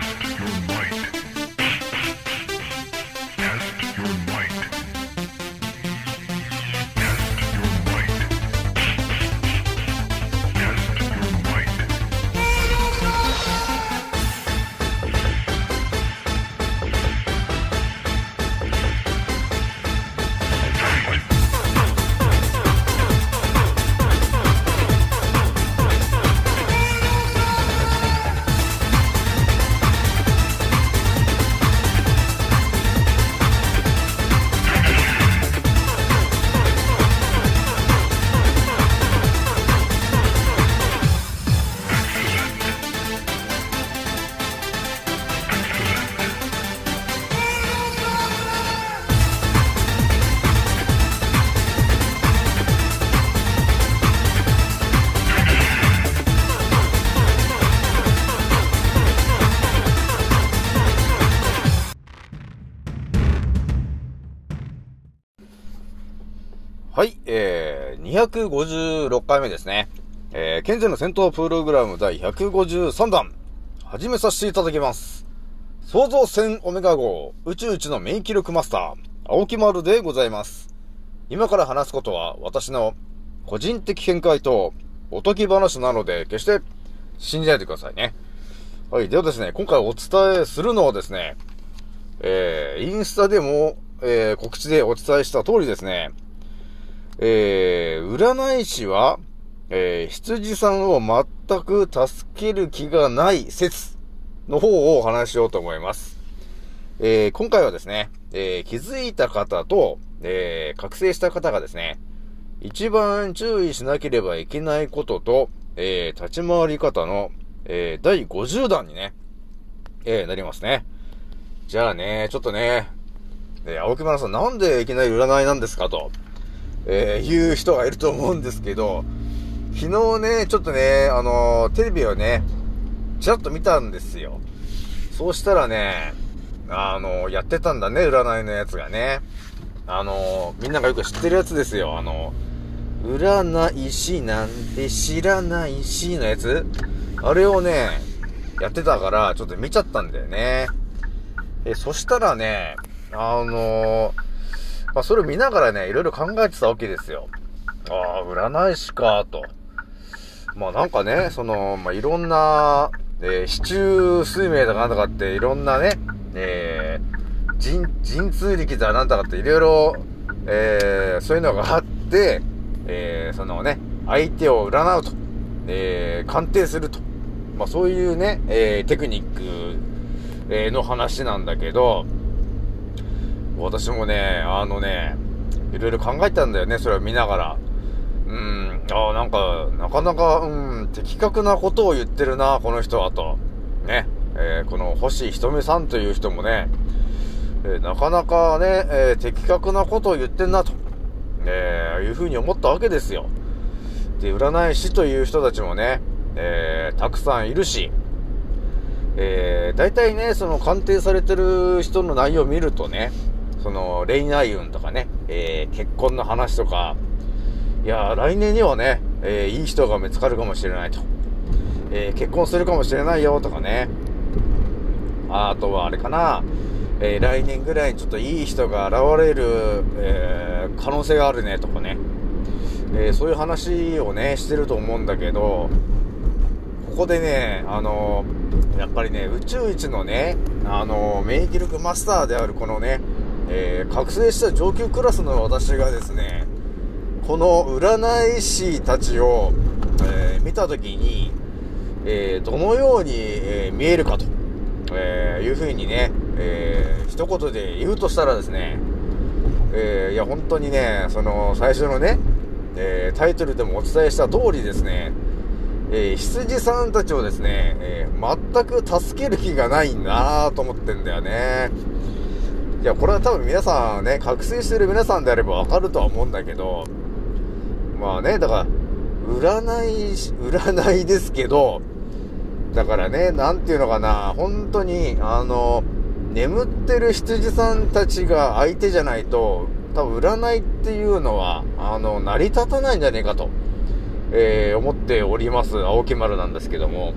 Test your might. はい、えー、256回目ですね。えー、ケンゼの戦闘プログラム第153弾、始めさせていただきます。創造戦オメガ号、宇宙一の免疫力マスター、青木丸でございます。今から話すことは、私の個人的見解と、おとぎ話なので、決して信じないでくださいね。はい、ではですね、今回お伝えするのはですね、えー、インスタでも、えー、告知でお伝えした通りですね、えー、占い師は、えー、羊さんを全く助ける気がない説の方をお話しようと思います。えー、今回はですね、えー、気づいた方と、えー、覚醒した方がですね、一番注意しなければいけないことと、えー、立ち回り方の、えー、第50弾にね、えー、なりますね。じゃあね、ちょっとね、えー、青木村さんなんでいきなり占いなんですかと。えー、言う人がいると思うんですけど、昨日ね、ちょっとね、あのーテレビをね、ちらっと見たんですよ。そうしたらね、あのーやってたんだね、占いのやつがね。あのみんながよく知ってるやつですよ。あの占い師なんて知らないしのやつあれをね、やってたから、ちょっと見ちゃったんだよね。え、そしたらね、あのーまあ、それを見ながらね、いろいろ考えてたわけですよ。ああ、占い師か、と。まあなんかね、その、まあいろんな、えー、市中水明だかなんだかって、いろんなね、えー、人、人通力だなんだかって、いろいろ、えー、そういうのがあって、えー、そのね、相手を占うと、えー、鑑定すると。まあそういうね、えー、テクニック、えー、の話なんだけど、私もね、あのね、いろいろ考えたんだよね、それを見ながら。うん、ああ、なんか、なかなか、うん、的確なことを言ってるな、この人は、と。ね、えーこの星ひとみさんという人もね、えーなかなかね、えー的確なことを言ってんな、と、えーいうふうに思ったわけですよ。で、占い師という人たちもね、えたくさんいるし、えー、大体ね、その鑑定されてる人の内容を見るとね、その恋愛運とかね、えー結婚の話とか、いや、来年にはね、えーいい人が見つかるかもしれないと。えー結婚するかもしれないよとかね。あとはあれかな、えー来年ぐらいにちょっといい人が現れる、えー可能性があるねとかね。えそういう話をね、してると思うんだけど、ここでね、あのやっぱりね、宇宙一のね、あの免疫力マスターであるこのね、えー覚醒した上級クラスの私がですね、この占い師たちを、えー見たときに、えーどのように、え見えるかと、えいうふうにね、えー一言で言うとしたらですね、えいや、本当にね、その、最初のね、えタイトルでもお伝えした通りですね、えー羊さんたちをですね、えー全く助ける気がないなぁと思ってんだよね。いや、これは多分皆さんね、覚醒してる皆さんであればわかるとは思うんだけど、まあね、だから、占い、占いですけど、だからね、なんていうのかな、本当に、あの、眠ってる羊さんたちが相手じゃないと、多分占いっていうのは、あの、成り立たないんじゃねえかと、えー思っております、青木丸なんですけども、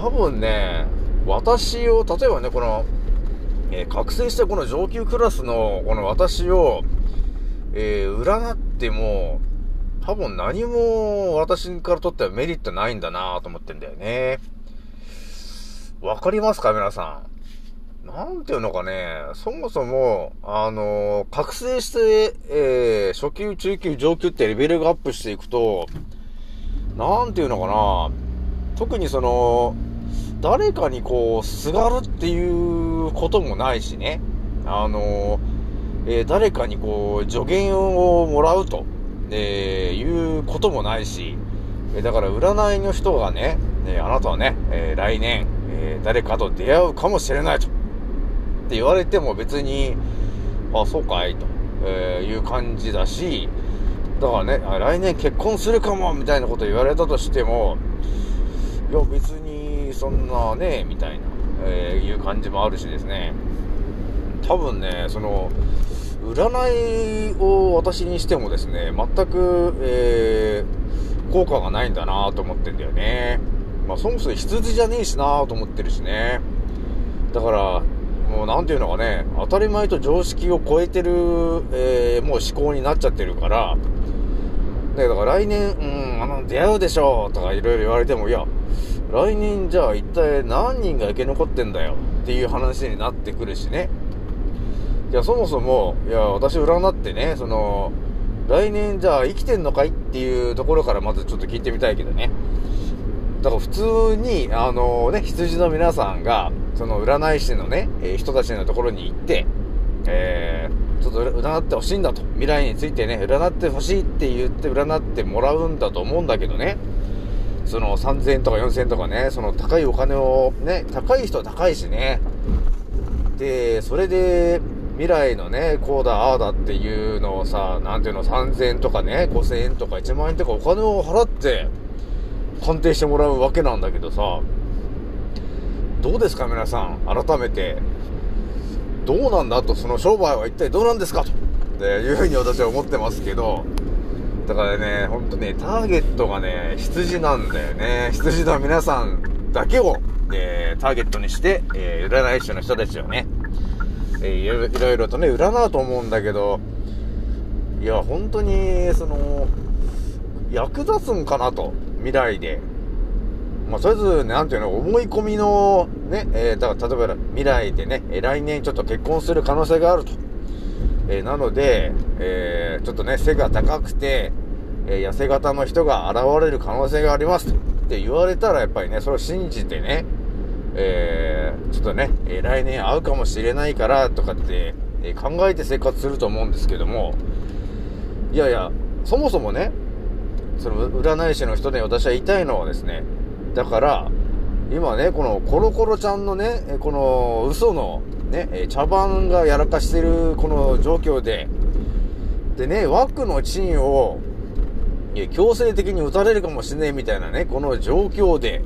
多分ね、私を、例えばね、この、えー覚醒したこの上級クラスのこの私を、えー占っても、多分何も私からとってはメリットないんだなと思ってんだよね。わかりますか皆さん？なんていうのかね、そもそも、あのー覚醒して、えー初級、中級、上級ってレベルがアップしていくと、なんていうのかな、特にその、誰かにこう、すがるっていうこともないしね。あの、えー誰かにこう、助言をもらうと、えーいうこともないし、えだから占いの人がね、えあなたはね、えー来年、え誰かと出会うかもしれないと、って言われても別に、あ、そうかい、と、えいう感じだし、だからね、来年結婚するかも、みたいなこと言われたとしても、いや、別に、そんなね、みたいな、えーいう感じもあるしですね。多分ね、その、占いを私にしてもですね、全く、えー効果がないんだなと思ってんだよね。まあ、そもそも羊じゃねえしなと思ってるしね。だから、もうなんていうのかね、当たり前と常識を超えてる、えーもう思考になっちゃってるから、だから来年、うん、あの、出会うでしょうとかいろいろ言われても、いや、来年じゃあ一体何人が生き残ってんだよっていう話になってくるしね。いや、そもそも、いや、私占ってね、その、来年じゃあ生きてんのかいっていうところからまずちょっと聞いてみたいけどね。だから普通に、あのね、羊の皆さんが、その占い師のね、えー人たちのところに行って、えー、ちょっと占ってほしいんだと。未来についてね、占ってほしいって言って占ってもらうんだと思うんだけどね。その3000円とか4000円とかね、その高いお金をね、高い人は高いしね。で、それで、未来のね、こうだ、ああだっていうのをさ、なんていうの、3000円とかね、5000円とか1万円とかお金を払って、鑑定してもらうわけなんだけどさ、どうですか皆さん、改めて、どうなんだと、その商売は一体どうなんですかと、でいうふうに私は思ってますけど、だからね、ほんとね、ターゲットがね、羊なんだよね。羊の皆さんだけを、えーターゲットにして、えー占い師の人たちをね、えーいろいろとね、占うと思うんだけど、いや、本当に、その、役立つんかなと、未来で。まあ、とりあえず、なんていうの、思い込みの、ね、えーだから、例えば未来でね、来年ちょっと結婚する可能性があると。えーなので、えーちょっとね、背が高くて、え痩せ型の人が現れる可能性があります。って言われたら、やっぱりね、それを信じてね、えちょっとね、え来年会うかもしれないから、とかって、え考えて生活すると思うんですけども、いやいや、そもそもね、その占い師の人に私は言いたいのはですね、だから、今ね、このコロコロちゃんのね、この嘘のね、茶番がやらかしてるこの状況で、でね、枠の賃を、強制的に打たれるかもしれないみたいなね、この状況で、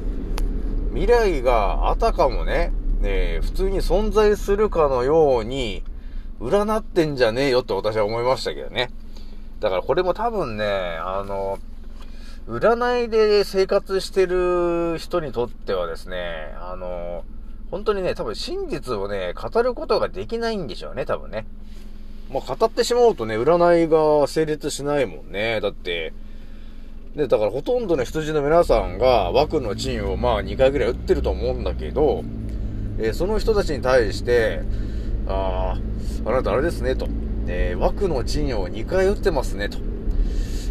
未来があたかもね、え普通に存在するかのように、占ってんじゃねえよって私は思いましたけどね。だからこれも多分ね、あの、占いで生活してる人にとってはですね、あの、本当にね、多分真実をね、語ることができないんでしょうね、多分ね。まあ、語ってしまうとね、占いが成立しないもんね。だって、で、だからほとんどの羊の皆さんが枠の賃をまあ2回ぐらい打ってると思うんだけど、えーその人たちに対して、ああ、あなたあれですね、と。えー枠の賃を2回打ってますね、と。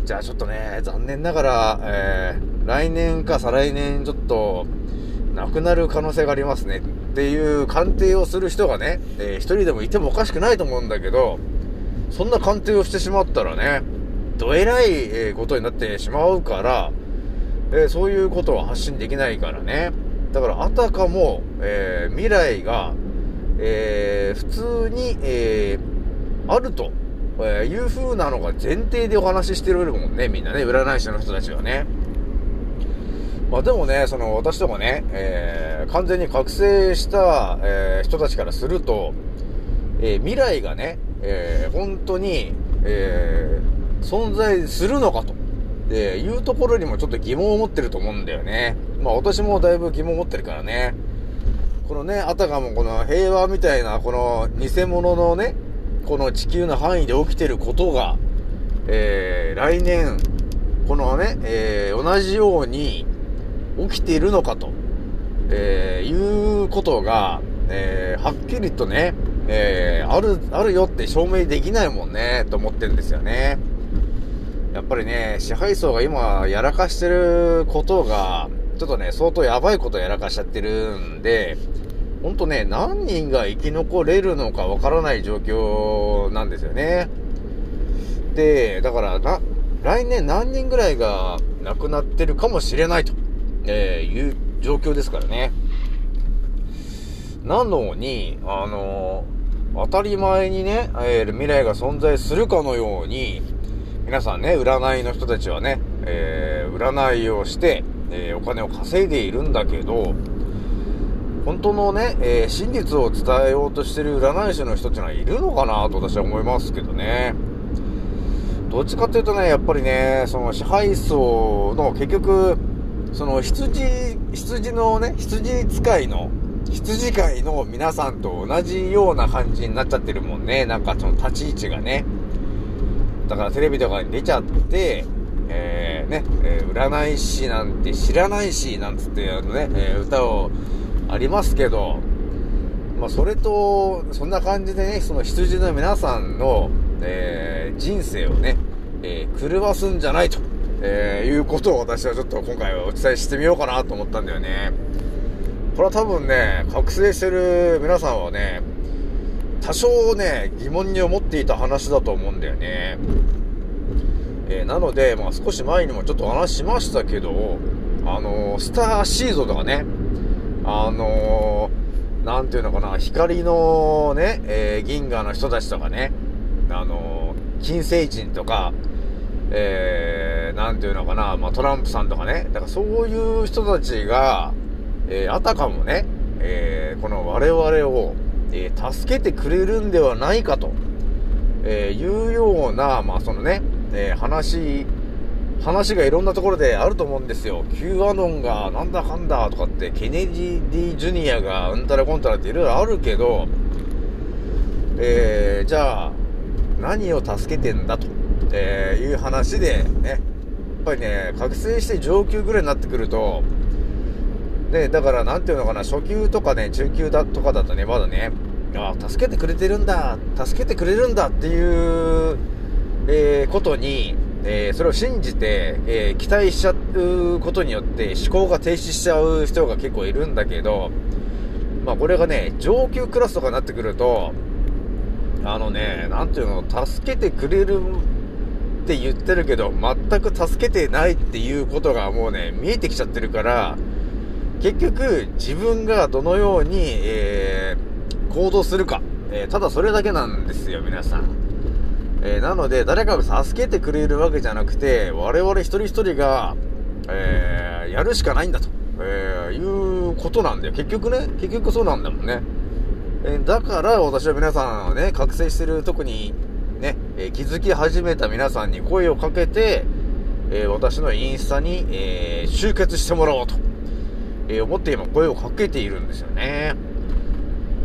じゃあちょっとね、残念ながら、えー来年か再来年ちょっと、なくなる可能性がありますね。っていう鑑定をする人がね、えー一人でもいてもおかしくないと思うんだけど、そんな鑑定をしてしまったらね、どえらいえことになってしまうから、えーそういうことは発信できないからね。だから、あたかも、えー未来が、えー普通に、えあると、えーいう風なのが前提でお話ししてるもんね、みんなね、占い師の人たちはね。まあでもね、その私とかね、えー完全に覚醒した、えー人たちからすると、えー未来がね、えー本当に、えー存在するのかと、えーいうところにもちょっと疑問を持ってると思うんだよね。まあ私もだいぶ疑問を持ってるからね。このね、あたかもこの平和みたいな、この偽物のね、この地球の範囲で起きてることが、えー、来年、このね、えー、同じように起きているのかと、えー、いうことが、えー、はっきりとね、えー、ある、あるよって証明できないもんね、と思ってるんですよね。やっぱりね、支配層が今やらかしてることが、ちょっとね、相当やばいことやらかしちゃってるんで、ほんとね、何人が生き残れるのかわからない状況なんですよね。で、だからな、来年何人ぐらいが亡くなってるかもしれないと、えー、いう状況ですからね。なのに、あのー、当たり前にね、えー、未来が存在するかのように、皆さんね、占いの人たちはね、えー、占いをして、えお金を稼いでいるんだけど、本当のね、え真実を伝えようとしてる占い師の人っていうのはいるのかなと私は思いますけどね。どっちかっていうとね、やっぱりね、その支配層の結局、その羊、羊のね、羊使いの、羊飼いの皆さんと同じような感じになっちゃってるもんね。なんかその立ち位置がね。だからテレビとかに出ちゃって、えー、ね、えー、占い師なんて知らないし、なんつってあのね、えー、歌をありますけど、まあそれと、そんな感じでね、その羊の皆さんの、えー、人生をね、えー、狂わすんじゃないと、えー、いうことを私はちょっと今回はお伝えしてみようかなと思ったんだよね。これは多分ね、覚醒してる皆さんはね、多少ね、疑問に思っていた話だと思うんだよね。えー、なので、まあ少し前にもちょっとお話しましたけど、あのー、スターシードとかね、あのー、なんていうのかな、光のね、え銀河の人たちとかね、あの金星人とか、えー、なんていうのかな、まあ、トランプさんとかね、だからそういう人たちが、えー、あたかもね、えー、この我々を、えー、助けてくれるんではないかと、えいうような、まあ、そのね、え話、話がいろんなところであると思うんですよ。Q アノンがなんだかんだとかって、ケネディ・ジュニアがうんたらこんたらっていろいろあるけど、えー、じゃあ、何を助けてんだと、えいう話でね、やっぱりね、覚醒して上級ぐらいになってくると、ね、だからなんていうのかな、初級とかね、中級だとかだとね、まだね、あ助けてくれてるんだ、助けてくれるんだっていう、えー、ことに、えー、それを信じて、えー、期待しちゃうことによって思考が停止しちゃう人が結構いるんだけど、まあこれがね、上級クラスとかになってくると、あのね、なんていうの、助けてくれるって言ってるけど、全く助けてないっていうことがもうね、見えてきちゃってるから、結局、自分がどのように、えー、行動するか、えー、ただそれだけなんですよ、皆さん。えー、なので、誰かが助けてくれるわけじゃなくて、我々一人一人が、えやるしかないんだと、えいうことなんだよ。結局ね、結局そうなんだもんね。えだから私は皆さんね、覚醒してる特にね、え気づき始めた皆さんに声をかけて、え私のインスタに、え集結してもらおうと、え思って今声をかけているんですよね。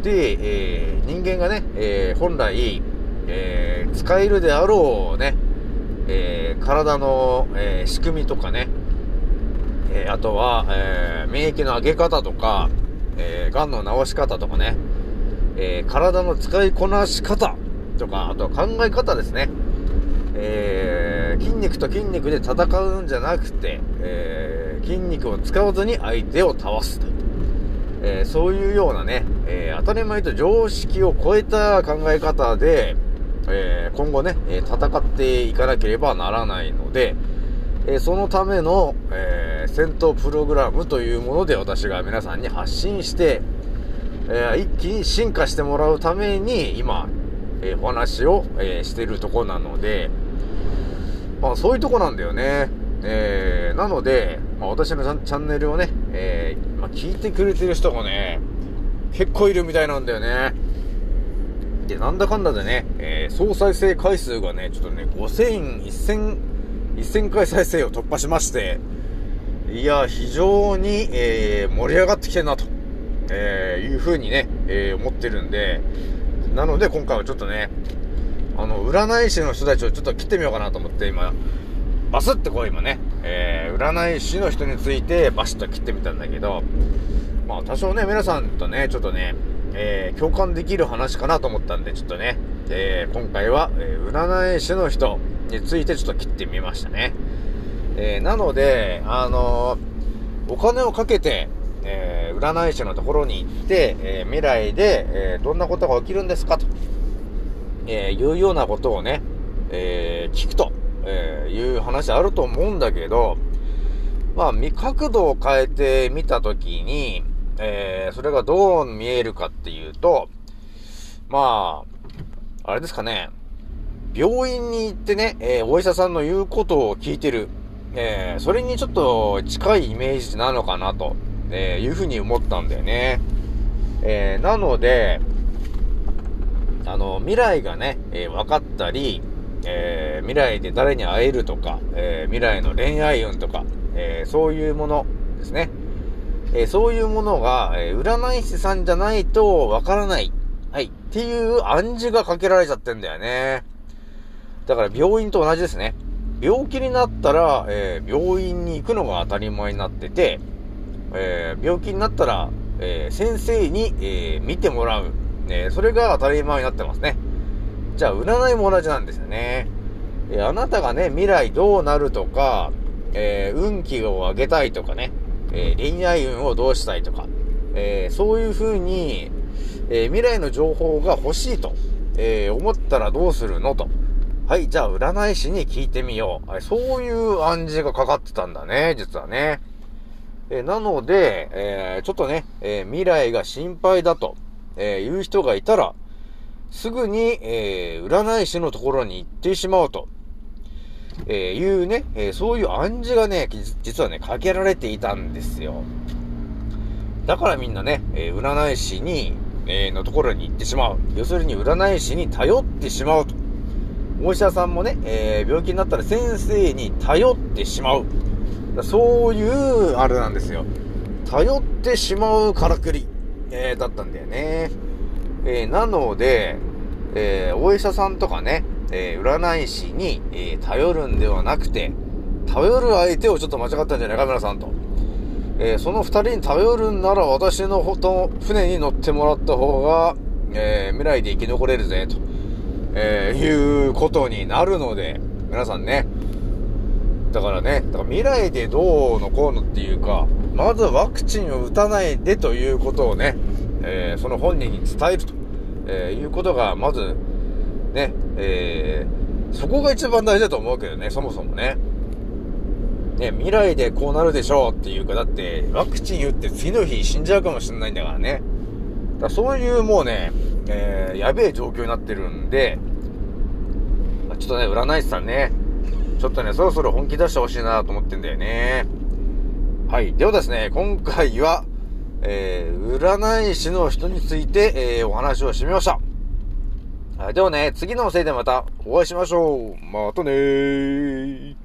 で、え人間がね、え本来、え使えるであろうね、え体の、え仕組みとかね、えあとは、え免疫の上げ方とか、えー、癌の治し方とかね、え、体の使いこなし方とか、あとは考え方ですね。え、筋肉と筋肉で戦うんじゃなくて、え筋肉を使わずに相手を倒すと。えそういうようなね、え当たり前と常識を超えた考え方で、え今後ね、え戦っていかなければならないので、えそのための、え戦闘プログラムというもので私が皆さんに発信して、え、一気に進化してもらうために、今、え、お話を、え、してるとこなので、まあそういうとこなんだよね。えー、なので、まあ私のチャンネルをね、えー、まあ聞いてくれてる人がね、結構いるみたいなんだよね。で、なんだかんだでね、えー、総再生回数がね、ちょっとね、5000、1000、1000回再生を突破しまして、いや、非常に、えー、盛り上がってきてるなと。えー、いう風にね、えー、思ってるんで、なので今回はちょっとね、あの、占い師の人たちをちょっと切ってみようかなと思って今、バスってこう今ね、えー、占い師の人についてバシッと切ってみたんだけど、まあ多少ね、皆さんとね、ちょっとね、えー、共感できる話かなと思ったんで、ちょっとね、えー、今回は、えー、占い師の人についてちょっと切ってみましたね。え、なので、あの、お金をかけて、え、占い師のところに行って、え未来で、えどんなことが起きるんですかと、えいうようなことをね、え聞くと、えいう話あると思うんだけど、まあ、角度を変えてみたときに、えそれがどう見えるかっていうと、まあ、あれですかね、病院に行ってね、えお医者さんの言うことを聞いてる。えー、それにちょっと近いイメージなのかなと、え、いうふうに思ったんだよね。え、なので、あの、未来がね、え分かったり、え未来で誰に会えるとか、え未来の恋愛運とか、えそういうものですね。えそういうものが、え占い師さんじゃないとわからない。はい。っていう暗示がかけられちゃってんだよね。だから病院と同じですね。病気になったら、えー、病院に行くのが当たり前になってて、えー、病気になったら、えー、先生に、え見てもらう。ね、それが当たり前になってますね。じゃあ、占いも同じなんですよね。えあなたがね、未来どうなるとか、え運気を上げたいとかね、え恋愛運をどうしたいとか、えそういう風に、え未来の情報が欲しいと、え思ったらどうするのと。はい、じゃあ占い師に聞いてみよう。そういう暗示がかかってたんだね、実はね。えなので、え、ちょっとね、え、未来が心配だと、えいう人がいたら、すぐに、え占い師のところに行ってしまうと、えいうね、えそういう暗示がね、実はね、かけられていたんですよ。だからみんなね、え占い師に、えのところに行ってしまう。要するに占い師に頼ってしまうと。お医者さんもね、えー、病気になったら先生に頼ってしまう。そういう、あれなんですよ。頼ってしまうからくり、えー、だったんだよね。えー、なので、えお医者さんとかね、え占い師に、え頼るんではなくて、頼る相手をちょっと間違ったんじゃないか、皆さんと。えその二人に頼るんなら私のほと船に乗ってもらった方が、え未来で生き残れるぜ、と。えー、いうことになるので、皆さんね、だからね、だから未来でどうのこうのっていうか、まずワクチンを打たないでということをね、えー、その本人に伝えると、え、いうことが、まず、ね、えー、そこが一番大事だと思うけどね、そもそもね。ね、未来でこうなるでしょうっていうか、だって、ワクチン打って次の日死んじゃうかもしれないんだからね。だそういうもうね、えー、やべえ状況になってるんで、ちょっとね、占い師さんね、ちょっとね、そろそろ本気出してほしいなと思ってんだよね。はい。ではですね、今回は、えー、占い師の人について、えー、お話をしてみました。はい。ではね、次のせいでまたお会いしましょう。またねー。